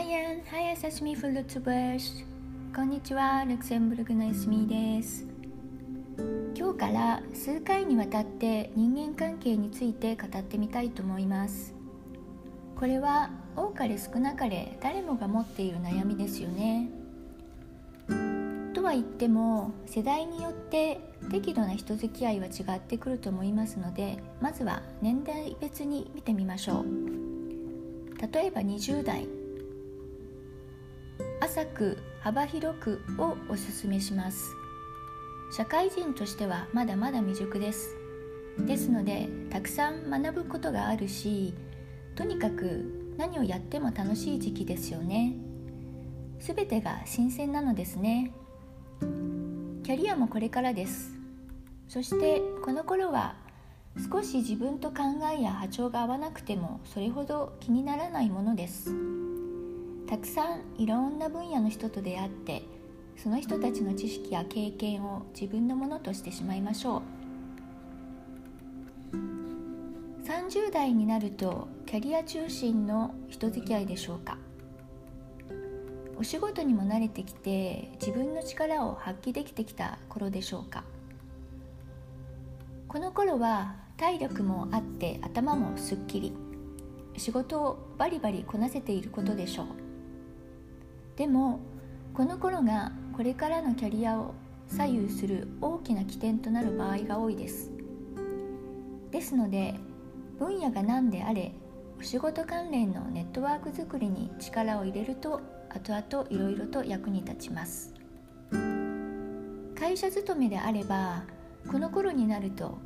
Moyen, Hi Sesame for Lutzburg こんにちは、ルクセンブルクのエスミです。今日から数回にわたって人間関係について語ってみたいと思います。これは多かれ少なかれ誰もが持っている悩みですよね。とは言っても世代によって適度な人付き合いは違ってくると思いますのでまずは年代別に見てみましょう。例えば20代。浅く幅広くをおすすめします。社会人としてはまだまだ未熟です。ですのでたくさん学ぶことがあるしとにかく何をやっても楽しい時期ですよね。全てが新鮮なのですね。キャリアもこれからです。そしてこの頃は少し自分と考えや波長が合わなくてもそれほど気にならないものです。たくさんいろんな分野の人と出会ってその人たちの知識や経験を自分のものとしてしまいましょう。30代になるとキャリア中心の人付き合いでしょうか。お仕事にも慣れてきて自分の力を発揮できてきた頃でしょうか。この頃は体力もあって頭もすっきり。仕事をバリバリこなせていることでしょう。でもこの頃がこれからのキャリアを左右する大きな起点となる場合が多いです。ですので分野が何であれお仕事関連のネットワーク作りに力を入れると後々いろいろと役に立ちます。会社勤めであればこの頃になると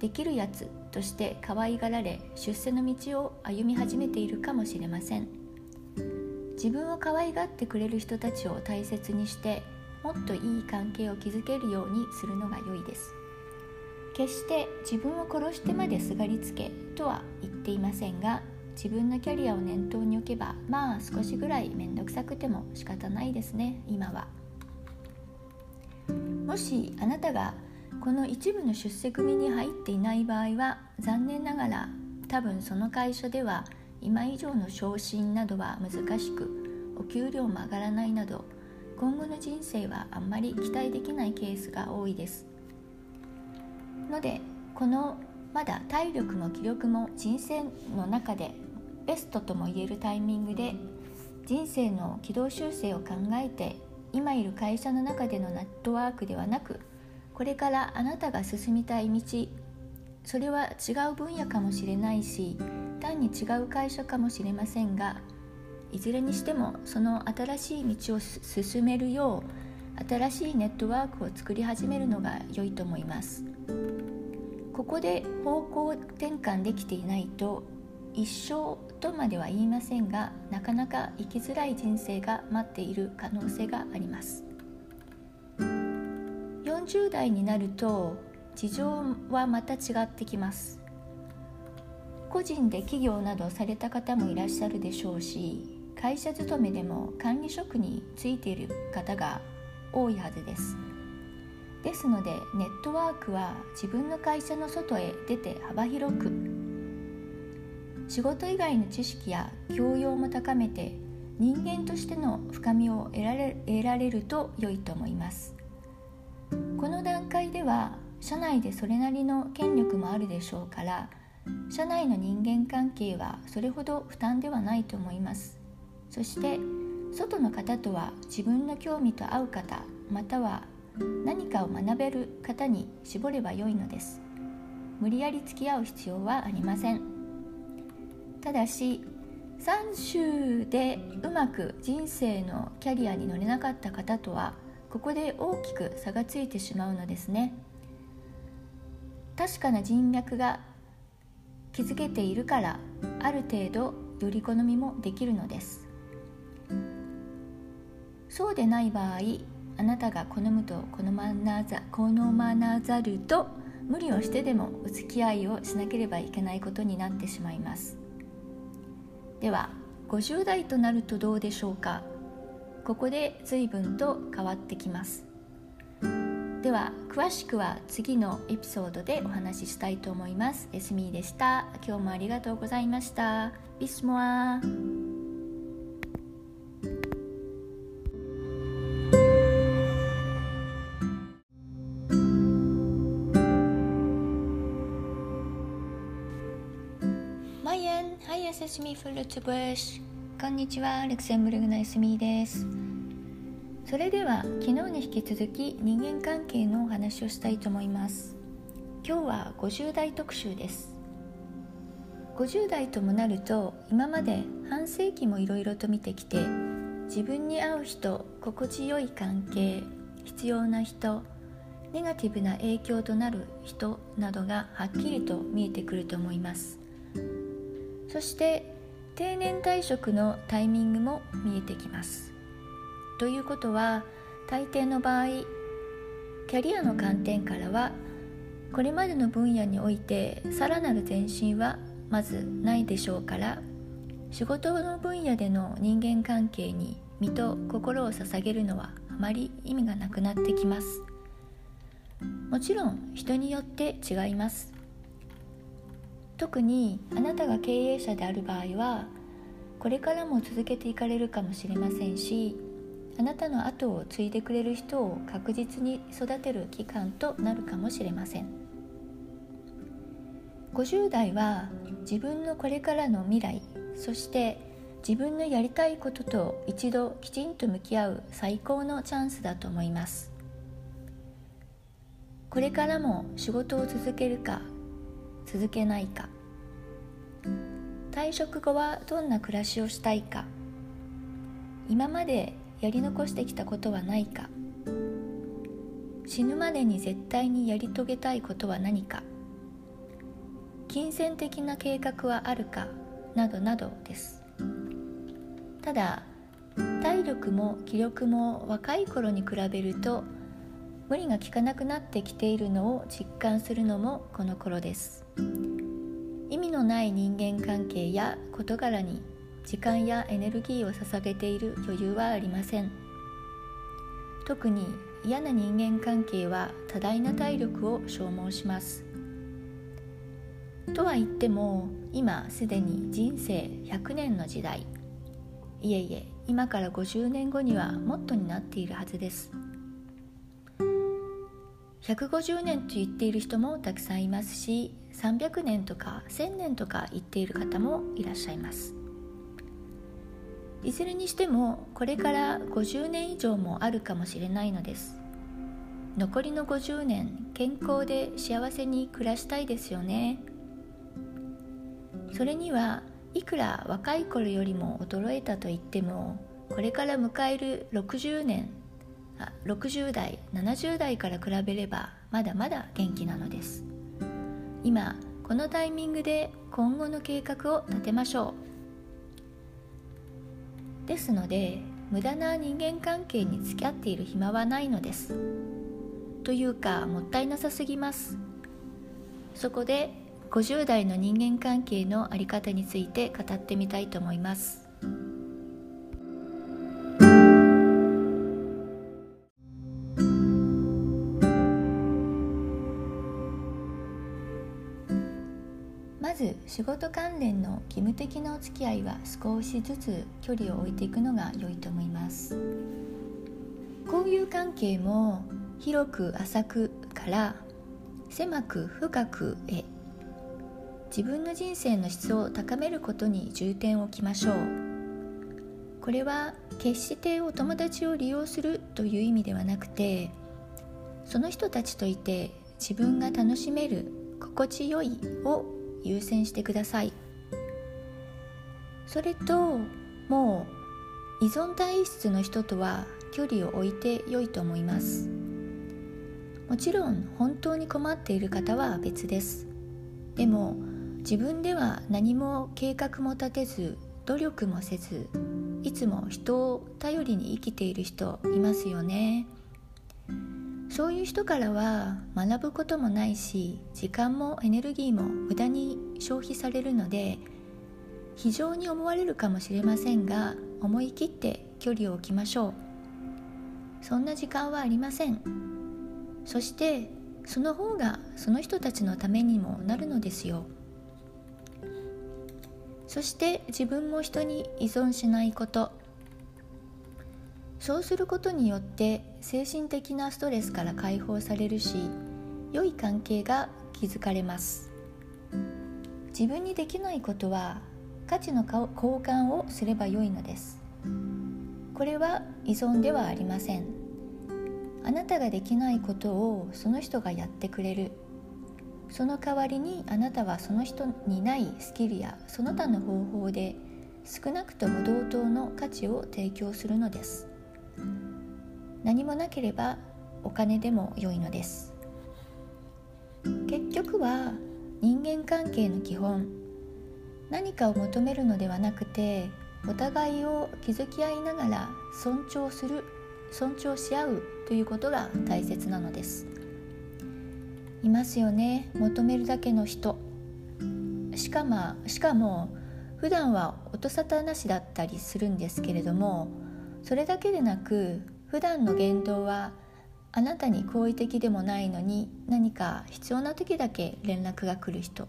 できるやつとして可愛がられ出世の道を歩み始めているかもしれません。自分を可愛がってくれる人たちを大切にしてもっといい関係を築けるようにするのが良いです。決して自分を殺してまですがりつけとは言っていませんが自分のキャリアを念頭に置けばまあ少しぐらい面倒くさくても仕方ないですね今は。もしあなたがこの一部の出世組に入っていない場合は残念ながら多分その会社では今以上の昇進などは難しくお給料も上がらないなど今後の人生はあんまり期待できないケースが多いです。のでこのまだ体力も気力も人生の中でベストとも言えるタイミングで人生の軌道修正を考えて今いる会社の中でのネットワークではなくこれからあなたが進みたい道それは違う分野かもしれないし単に違う会社かもしれませんがいずれにしてもその新しい道を進めるよう新しいネットワークを作り始めるのが良いと思います。ここで方向転換できていないと一生とまでは言いませんがなかなか生きづらい人生が待っている可能性があります。40代になると事情はまた違ってきます。個人で企業などされた方もいらっしゃるでしょうし会社勤めでも管理職についている方が多いはずです。ですのでネットワークは自分の会社の外へ出て幅広く仕事以外の知識や教養も高めて人間としての深みを得られ得られると良いと思います。この段階では社内でそれなりの権力もあるでしょうから社内の人間関係はそれほど負担ではないと思います。そして外の方とは自分の興味と合う方または何かを学べる方に絞ればよいのです。無理やり付き合う必要はありません。ただし3週でうまく人生のキャリアに乗れなかった方とはここで大きく差がついてしまうのですね。確かな人脈が築けているからある程度より好みもできるのです。そうでない場合あなたが好むと好まなざ好まなざると無理をしてでもお付き合いをしなければいけないことになってしまいます。では50代となるとどうでしょうか？ここで随分と変わってきます。では詳しくは次のエピソードでお話ししたいと思います。エスミーでした。今日もありがとうございました。ビスモア。マイこんにちは。ルクセンブルグのエスミーです。それでは、昨日に引き続き人間関係のお話をしたいと思います。今日は50代特集です。50代ともなると、今まで半世紀もいろいろと見てきて、自分に合う人、心地よい関係、必要な人、ネガティブな影響となる人などがはっきりと見えてくると思いますそして定年退職のタイミングも見えてきますということは大抵の場合キャリアの観点からはこれまでの分野においてさらなる前進はまずないでしょうから仕事の分野での人間関係に身と心を捧げるのはあまり意味がなくなってきます。もちろん人によって違います。特にあなたが経営者である場合はこれからも続けていかれるかもしれませんしあなたの後を継いでくれる人を確実に育てる期間となるかもしれません。50代は自分のこれからの未来そして自分のやりたいことと一度きちんと向き合う最高のチャンスだと思います。これからも仕事を続けるか続けないか退職後はどんな暮らしをしたいか今までやり残してきたことはないか。死ぬまでに絶対にやり遂げたいことは何か。金銭的な計画はあるかなどなどです。ただ体力も気力も若い頃に比べると無理が効かなくなってきているのを実感するのもこの頃です。意味のない人間関係や事柄に時間やエネルギーを捧げている余裕はありません。特に嫌な人間関係は多大な体力を消耗します。とは言っても今すでに人生100年の時代。いえいえ今から50年後にはもっとになっているはずです。150年と言っている人もたくさんいますし300年とか1000年とか言っている方もいらっしゃいます。いずれにしてもこれから50年以上もあるかもしれないのです。残りの50年健康で幸せに暮らしたいですよね。それにはいくら若い頃よりも衰えたと言ってもこれから迎える60年あ60代70代から比べればまだまだ元気なのです。今このタイミングで今後の計画を立てましょう。ですので無駄な人間関係に付き合っている暇はないのです。というかもったいなさすぎます。そこで50代の人間関係の在り方について語ってみたいと思います。まず仕事関連の義務的なお付き合いは少しずつ距離を置いていくのが良いと思います。交友関係も広く浅くから狭く深くへ自分の人生の質を高めることに重点を置きましょう。これは決してお友達を利用するという意味ではなくてその人たちといて自分が楽しめる心地よいを優先してください。それともう依存体質の人とは距離を置いて良いと思います。もちろん本当に困っている方は別です。でも自分では何も計画も立てず努力もせずいつも人を頼りに生きている人いますよね。そういう人からは学ぶこともないし時間もエネルギーも無駄に消費されるので非常に思われるかもしれませんが思い切って距離を置きましょう。そんな時間はありません。そしてその方がその人たちのためにもなるのですよ。そして自分も人に依存しないこと。そうすることによって精神的なストレスから解放されるし良い関係が築かれます。自分にできないことは価値の交換をすればよいのです。これは依存ではありません。あなたができないことをその人がやってくれる。その代わりにあなたはその人にないスキルやその他の方法で少なくとも同等の価値を提供するのです。何もなければお金でも良いのです。結局は人間関係の基本。何かを求めるのではなくてお互いを気づき合いながら尊重する尊重し合うということが大切なのです。いますよね。求めるだけの人。しかもしかも普段は音沙汰なしだったりするんですけれどもそれだけでなく普段の言動はあなたに好意的でもないのに何か必要な時だけ連絡が来る人。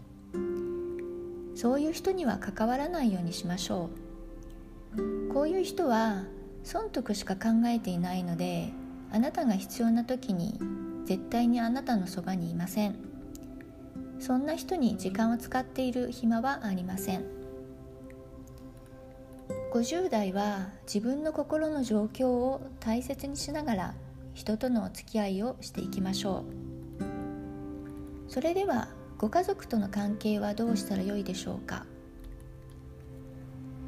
そういう人には関わらないようにしましょう。こういう人は損得しか考えていないのであなたが必要な時に絶対にあなたのそばにいません。そんな人に時間を使っている暇はありません。50代は自分の心の状況を大切にしながら人とのお付き合いをしていきましょう。それではご家族との関係はどうしたらよいでしょうか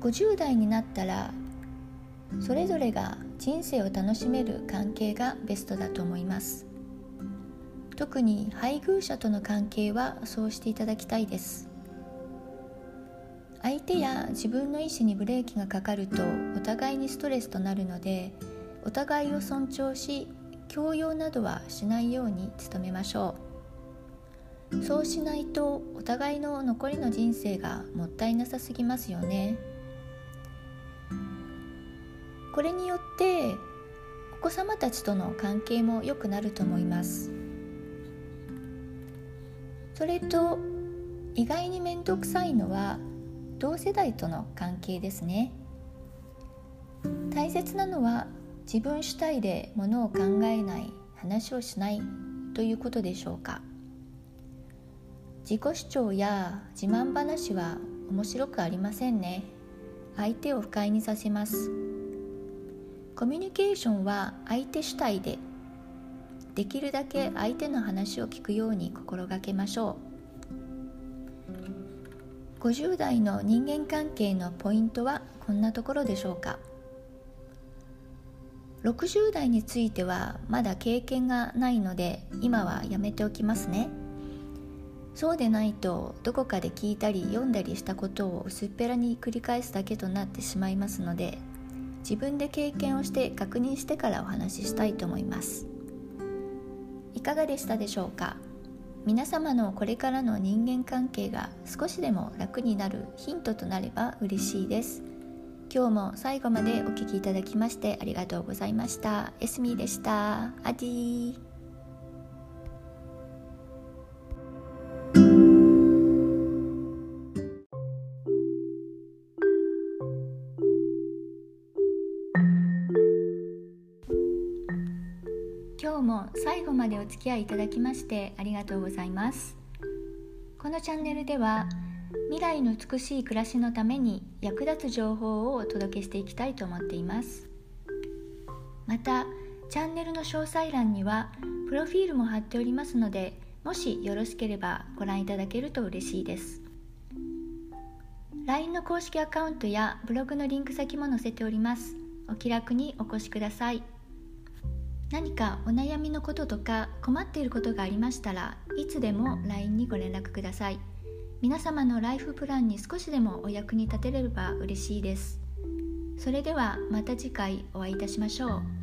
？50代になったらそれぞれが人生を楽しめる関係がベストだと思います。特に配偶者との関係はそうしていただきたいです。相手や自分の意思にブレーキがかかるとお互いにストレスとなるのでお互いを尊重し強要などはしないように努めましょう。そうしないとお互いの残りの人生がもったいなさすぎますよね。これによってお子様たちとの関係も良くなると思います。それと意外に面倒くさいのは同世代との関係ですね。大切なのは自分主体でものを考えない話をしないということでしょうか。自己主張や自慢話は面白くありませんね。相手を不快にさせます。コミュニケーションは相手主体でできるだけ相手の話を聞くように心がけましょう。50代の人間関係のポイントはこんなところでしょうか？60代についてはまだ経験がないので今はやめておきますね。そうでないとどこかで聞いたり読んだりしたことを薄っぺらに繰り返すだけとなってしまいますので自分で経験をして確認してからお話ししたいと思います。いかがでしたでしょうか？皆様のこれからの人間関係が少しでも楽になるヒントとなれば嬉しいです。今日も最後までお聴きいただきましてありがとうございました。エスミーでした。アディも最後までお付き合いいただきましてありがとうございます。このチャンネルでは未来の美しい暮らしのために役立つ情報をお届けしていきたいと思っています。またチャンネルの詳細欄にはプロフィールも貼っておりますのでもしよろしければご覧いただけると嬉しいです。LINE の公式アカウントやブログのリンク先も載せております。お気楽にお越しください。何かお悩みのこととか困っていることがありましたらいつでも LINE にご連絡ください。皆様のライフプランに少しでもお役に立てれば嬉しいです。それではまた次回お会いいたしましょう。